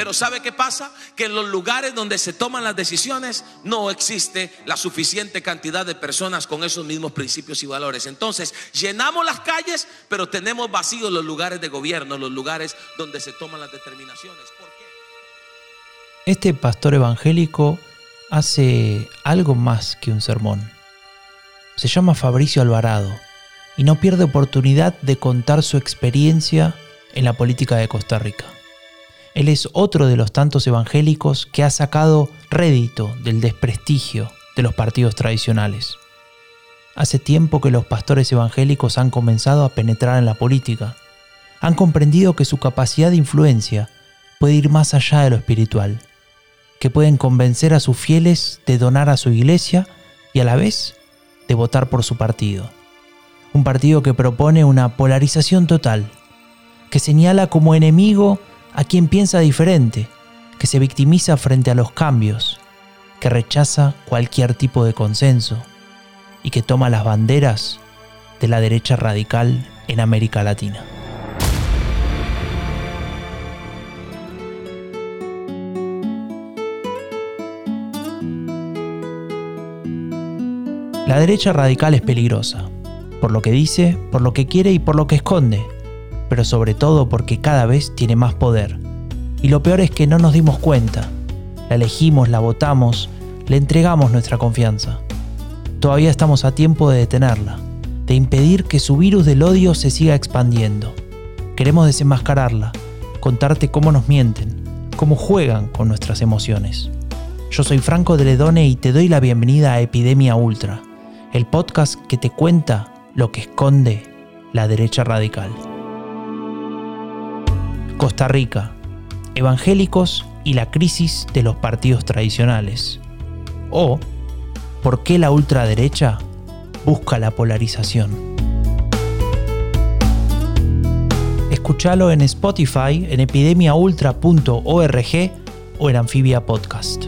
Pero ¿sabe qué pasa? Que en los lugares donde se toman las decisiones no existe la suficiente cantidad de personas con esos mismos principios y valores. Entonces, llenamos las calles, pero tenemos vacíos los lugares de gobierno, los lugares donde se toman las determinaciones. ¿Por qué? Este pastor evangélico hace algo más que un sermón. Se llama Fabricio Alvarado y no pierde oportunidad de contar su experiencia en la política de Costa Rica. Él es otro de los tantos evangélicos que ha sacado rédito del desprestigio de los partidos tradicionales. Hace tiempo que los pastores evangélicos han comenzado a penetrar en la política. Han comprendido que su capacidad de influencia puede ir más allá de lo espiritual, que pueden convencer a sus fieles de donar a su iglesia y a la vez de votar por su partido. Un partido que propone una polarización total, que señala como enemigo a quien piensa diferente, que se victimiza frente a los cambios, que rechaza cualquier tipo de consenso y que toma las banderas de la derecha radical en América Latina. La derecha radical es peligrosa, por lo que dice, por lo que quiere y por lo que esconde, pero sobre todo porque cada vez tiene más poder. Y lo peor es que no nos dimos cuenta. La elegimos, la votamos, le entregamos nuestra confianza. Todavía estamos a tiempo de detenerla, de impedir que su virus del odio se siga expandiendo. Queremos desenmascararla, contarte cómo nos mienten, cómo juegan con nuestras emociones. Yo soy Franco de Ledone y te doy la bienvenida a Epidemia Ultra, el podcast que te cuenta lo que esconde la derecha radical. Costa Rica, evangélicos y la crisis de los partidos tradicionales. O, ¿por qué la ultraderecha busca la polarización? Escúchalo en Spotify, en epidemiaultra.org o en Amphibia Podcast.